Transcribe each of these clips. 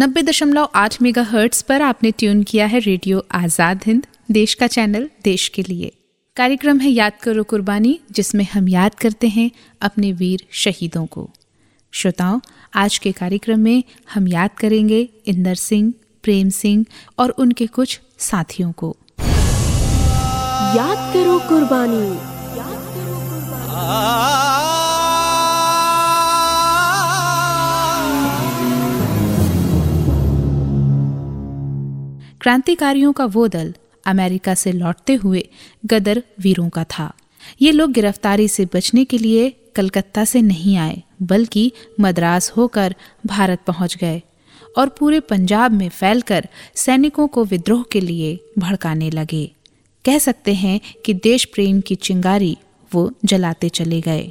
नब्बे दशमलव आठ मेगा हर्ट्स पर आपने ट्यून किया है रेडियो आज़ाद हिंद देश का चैनल देश के लिए। कार्यक्रम है याद करो कुर्बानी जिसमें हम याद करते हैं अपने वीर शहीदों को। श्रोताओं आज के कार्यक्रम में हम याद करेंगे इंदर सिंह प्रेम सिंह और उनके कुछ साथियों को। याद करो कुर्बानी। याद करो कुर्बानी क्रांतिकारियों का वो दल अमेरिका से लौटते हुए गदर वीरों का था। ये लोग गिरफ्तारी से बचने के लिए कलकत्ता से नहीं आए, बल्कि मद्रास होकर भारत पहुँच गए और पूरे पंजाब में फैलकर सैनिकों को विद्रोह के लिए भड़काने लगे। कह सकते हैं कि देश प्रेम की चिंगारी वो जलाते चले गए।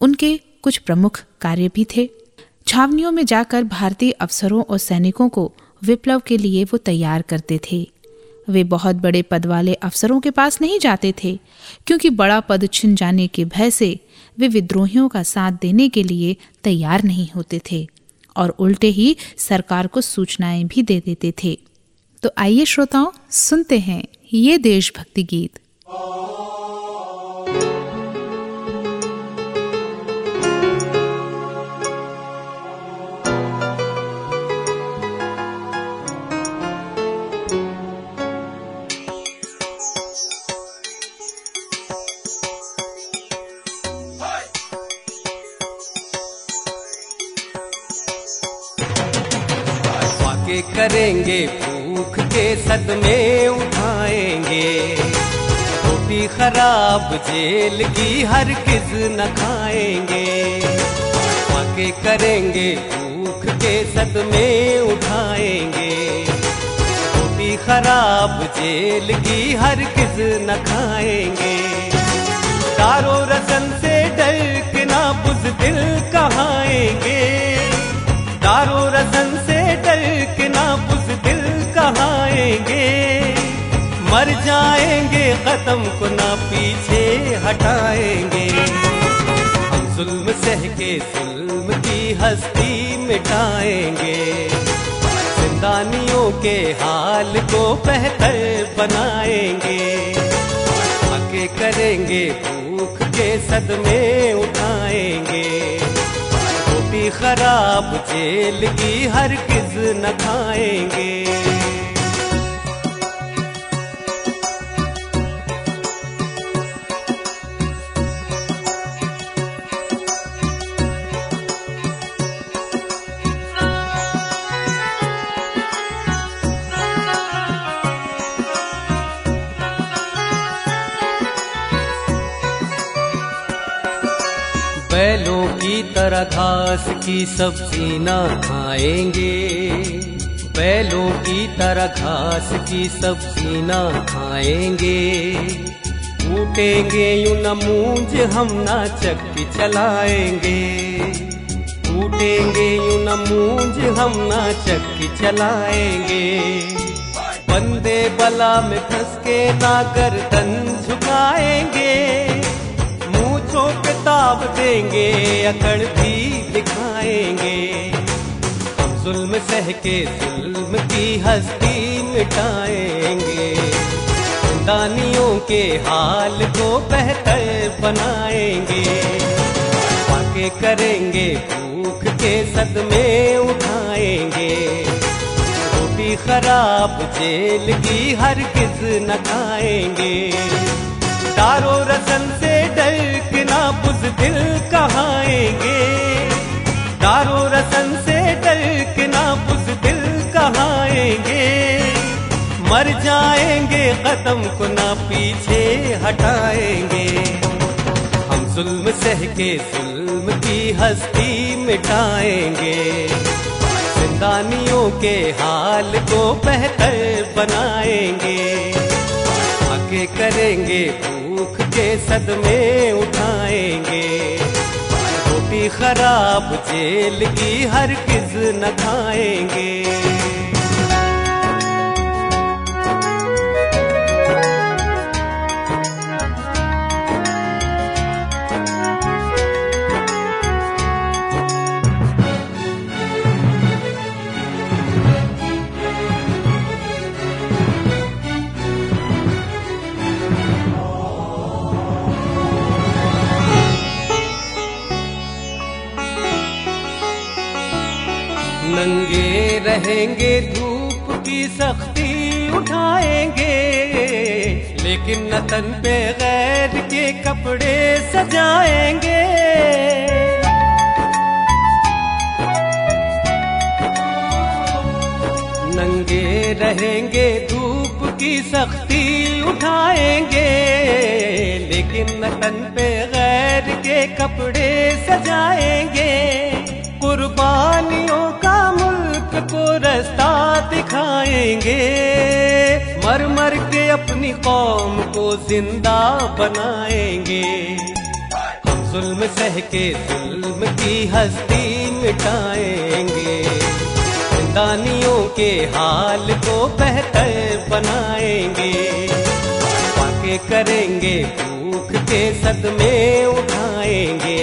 उनके कुछ प्रमुख कार्य भी थे। छावनियों में जाकर भारतीय अफसरों और सैनिकों को विप्लव के लिए वो तैयार करते थे। वे बहुत बड़े पद वाले अफसरों के पास नहीं जाते थे, क्योंकि बड़ा पद छिन जाने के भय से वे विद्रोहियों का साथ देने के लिए तैयार नहीं होते थे और उल्टे ही सरकार को सूचनाएँ भी दे देते थे। तो आइए श्रोताओं, सुनते हैं ये देशभक्ति गीत। सदमे उठाएँगे। रोटी खराब जेल की हर किस न खाएँगे। के करेंगे भूख के सदमे उठाएँगे। रोटी खराब जेल की हर किस न खाएँगे। दारो रसन से डर के ना बुजदिल कहाएँगे। दारो रसन से कदम को ना पीछे हटाएँगे। हम जुल्म सह के जुल्म की हस्ती मिटाएँगे। जिंदानियों के हाल को बेहतर बनाएँगे। आगे करेंगे भूख के सदमे उठाएँगे। खराब जेल की हर किस न खाएँगे। बैलों की तरह घास की सब्ज़ी ना खाएँगे। बैलों की तरह घास की सब्ज़ी ना खाएँगे। टूटेंगे यू न मूंज, हम ना चक्की चलाएँगे। टूटेंगे यू न मूंज, हम ना चक्की चलाएँगे। बंदे बला में फंस के ना गर्दन झुकाएँगे। मूछों पे ताब देंगे, अकड़ भी दिखाएँगे। हम जुल्म सह के जुल्म की हस्ती मिटाएँगे। दानियों के हाल को बेहतर बनाएँगे। पाके करेंगे, भूख के सदमे उठाएँगे। रोटी खराब जेल की हर किस न खाएँगे। दारो रसन से डर के ना बुजदिल कहाएँगे। दारो रसन से डर के ना बुजदिल कहाएँगे। मर जाएँगे कदम को ना पीछे हटाएँगे। हम जुल्म सह के जुल्म की हस्ती मिटाएँगे। जिंदानियों के हाल को बेहतर बनाएँगे। आगे करेंगे भूख के सदमे उठाएँगे। रोटी खराब जेल की हर किस न खाएँगे। रहेंगे, धूप की सख्ती उठाएँगे। लेकिन नतन तन पे गैर के कपड़े सजाएँगे। नंगे रहेंगे, धूप की सख्ती उठाएँगे। लेकिन नतन तन पे गैर के कपड़े सजाएँगे। कुर्बानियों का मुल्क को रास्ता दिखाएँगे। मर मर के अपनी कौम को ज़िंदा बनाएँगे। हम जुल्म सह के जुल्म की हस्ती मिटाएँगे। जिंदानियों के हाल को बेहतर बनाएँगे। वाके करेंगे भूख के सदमे उठाएँगे।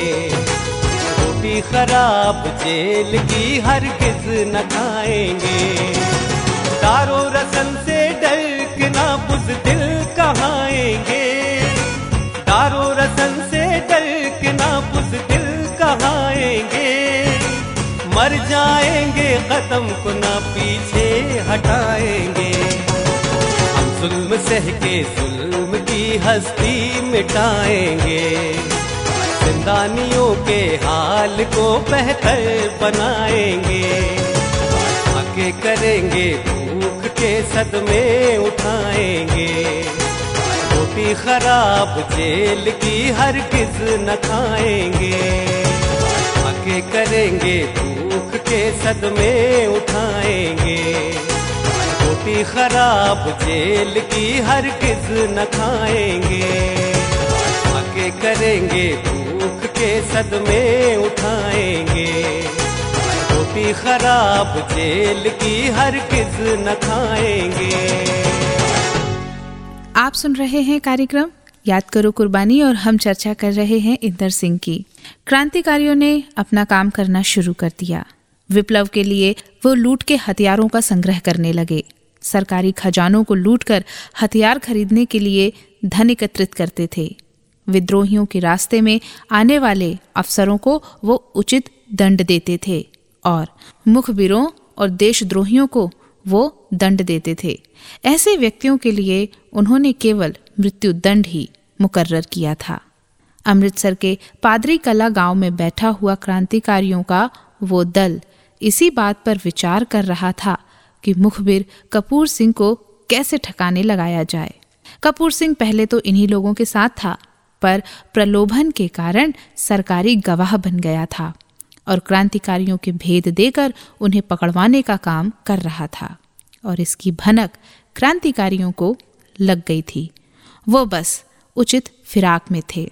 रोटी खराब, जेल की हर किस न खाएँगे। दारो रसन से डर के ना बुजदिल कहाएँगे दारो रसन से डर के ना बुजदिल कहाएँगे मर जाएँगे कदम को ना पीछे हटाएँगे। हम जुल्म सह के जुल्म की हस्ती मिटाएँगे। जिंदानियों के हाल को बेहतर बनाएँगे। आके करेंगे भूख के सदमे उठाएँगे। रोटी खराब जेल की हर किस न खाएँगे। आके करेंगे भूख के सदमे उठाएँगे। रोटी खराब जेल की हर किस न खाएँगे। करेंगे भूख के सदमे उठाएँगे। रोटी खराब जेल की हर किस न खाएँगे। आप सुन रहे हैं कार्यक्रम याद करो कुर्बानी और हम चर्चा कर रहे हैं इंदर सिंह की। क्रांतिकारियों ने अपना काम करना शुरू कर दिया। विप्लव के लिए वो लूट के हथियारों का संग्रह करने लगे। सरकारी खजानों को लूटकर हथियार खरीदने के लिए धन एकत्रित करते थे। विद्रोहियों के रास्ते में आने वाले अफसरों को वो उचित दंड देते थे और मुखबिरों और देशद्रोहियों को वो दंड देते थे। ऐसे व्यक्तियों के लिए उन्होंने केवल मृत्यु दंड ही मुकर्र किया था। अमृतसर के पादरी कला गाँव में बैठा हुआ क्रांतिकारियों का वो दल इसी बात पर विचार कर रहा था कि मुखबिर कपूर सिंह को कैसे ठकाने लगाया जाए। कपूर सिंह पहले तो इन्हीं लोगों के साथ था पर प्रलोभन के कारण सरकारी गवाह बन गया था और क्रांतिकारियों के भेद देकर उन्हें पकड़वाने का काम कर रहा था और इसकी भनक क्रांतिकारियों को लग गई थी। वो बस उचित फिराक में थे।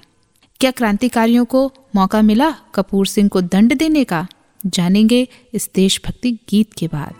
क्या क्रांतिकारियों को मौका मिला कपूर सिंह को दंड देने का? जानेंगे इस देशभक्ति गीत के बाद।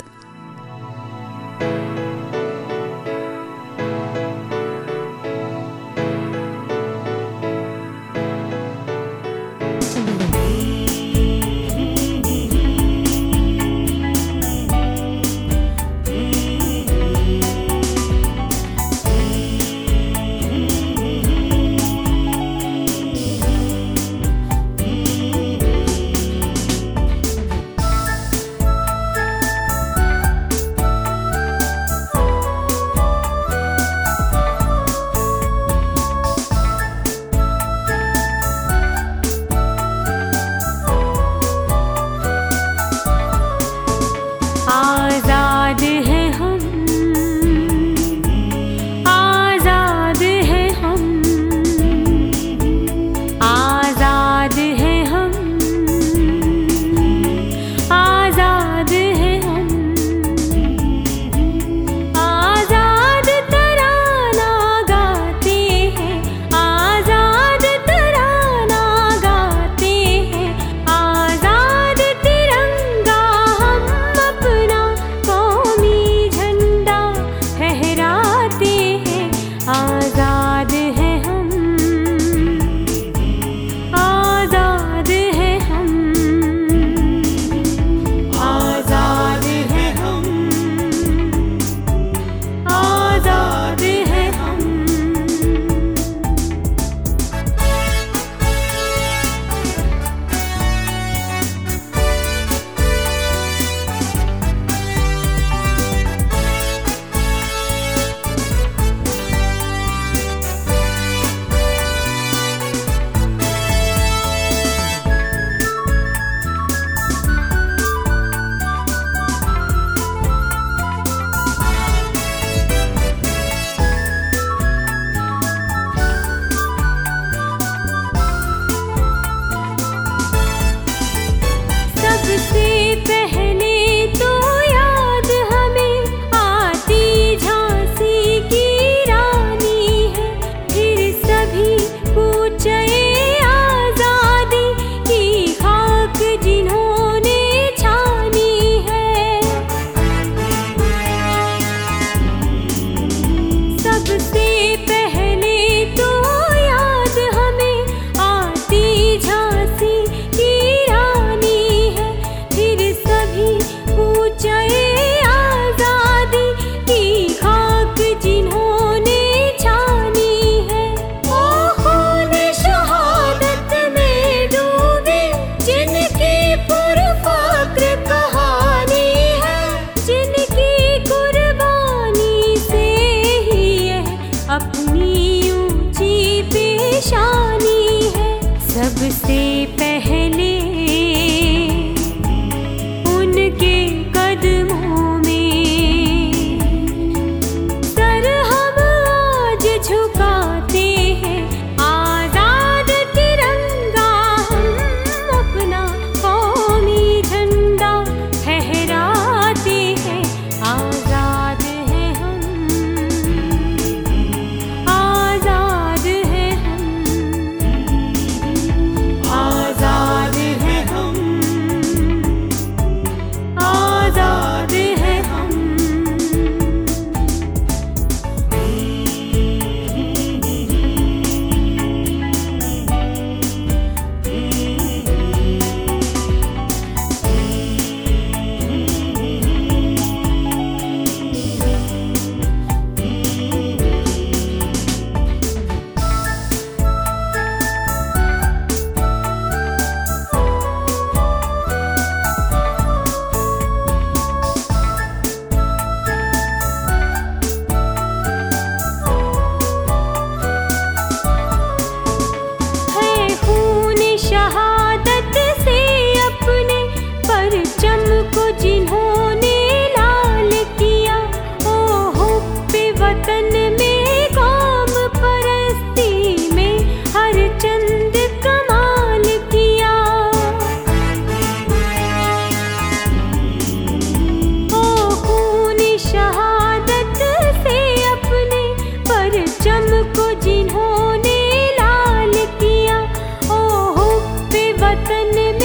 मैंने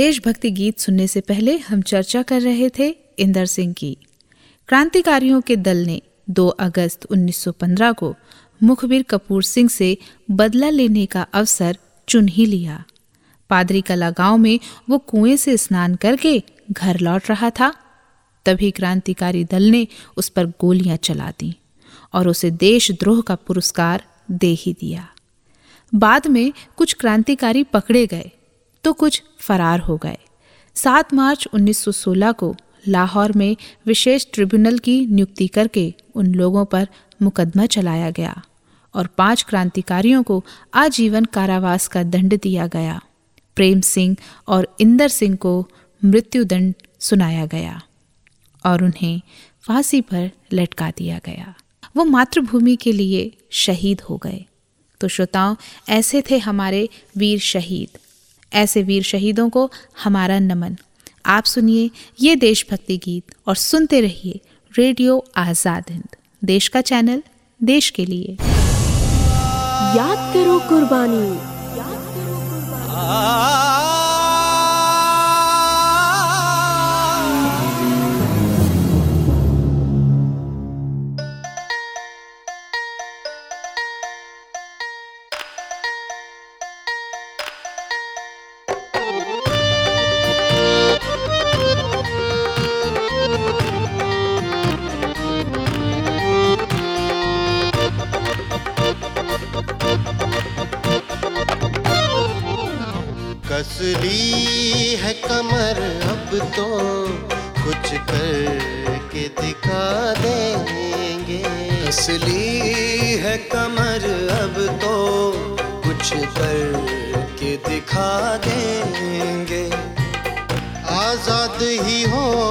देशभक्ति गीत सुनने से पहले हम चर्चा कर रहे थे इंदर सिंह की। क्रांतिकारियों के दल ने 2 अगस्त 1915 को मुखबिर कपूर सिंह से बदला लेने का अवसर चुन ही लिया। पादरी कला गाँव में वो कुएँ से स्नान करके घर लौट रहा था। तभी क्रांतिकारी दल ने उस पर गोलियाँ चला दी और उसे देशद्रोह का पुरस्कार दे ही दिया। बाद में कुछ क्रांतिकारी पकड़े गए तो कुछ फरार हो गए। 7 मार्च 1916 को लाहौर में विशेष ट्रिब्यूनल की नियुक्ति करके उन लोगों पर मुकदमा चलाया गया और पाँच क्रांतिकारियों को आजीवन कारावास का दंड दिया गया। प्रेम सिंह और इंदर सिंह को मृत्युदंड सुनाया गया और उन्हें फांसी पर लटका दिया गया। वो मातृभूमि के लिए शहीद हो गए। तो श्रोताओं, ऐसे थे हमारे वीर शहीद। ऐसे वीर शहीदों को हमारा नमन। आप सुनिए ये देशभक्ति गीत और सुनते रहिए रेडियो आज़ाद हिंद। देश का चैनल देश के लिए। याद करो कुर्बानी। याद करो कुर्बानी तो कुछ करके दिखा देंगे। असली है कमर अब तो कुछ करके दिखा देंगे। आज़ाद ही हो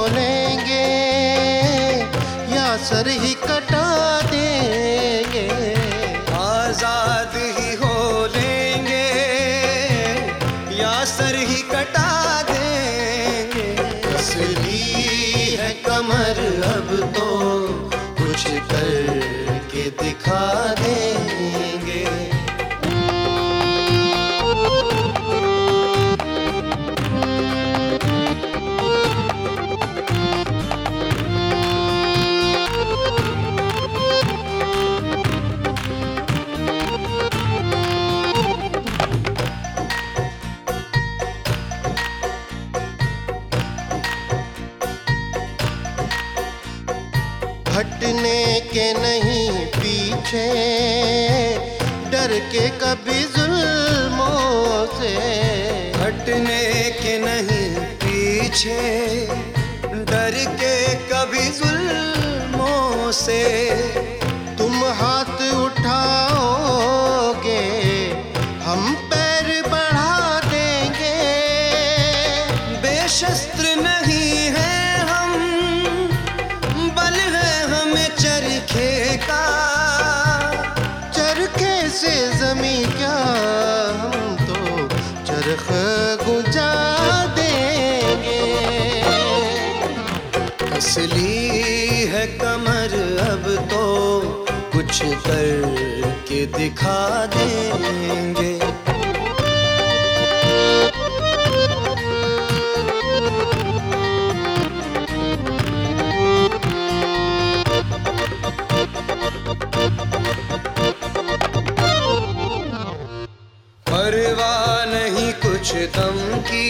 तो कुछ करके दिखा देंगे हटने के नहीं पीछे, डर के कभी जुल्मों से। हटने के नहीं पीछे, डर के कभी जुल्मों से। तुम हाथ उठाओगे कुछ करके दिखा देंगे। परवाह नहीं कुछ दम की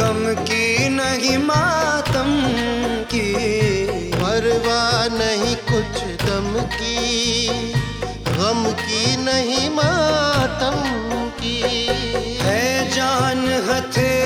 गम की नहीं मातम। नहीं मातम की। है जान हथेली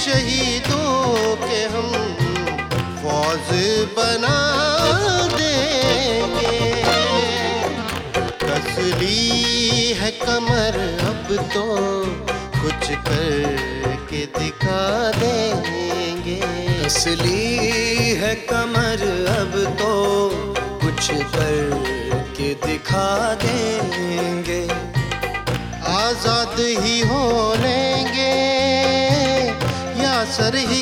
शहीदों के हम फौज बना देंगे। है कमर अब तो कुछ करके दिखा देंगे। असली है कमर, अब तो कुछ कर के दिखा देंगे। आज़ाद ही हो लेंगे या सर ही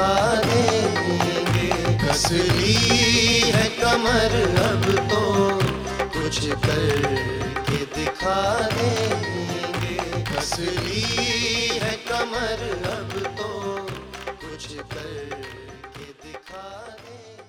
दिखा देंगे कसली है कमर अब तो कुछ करके दिखा देंगे कसली है कमर अब तो कुछ करके दिखा देंगे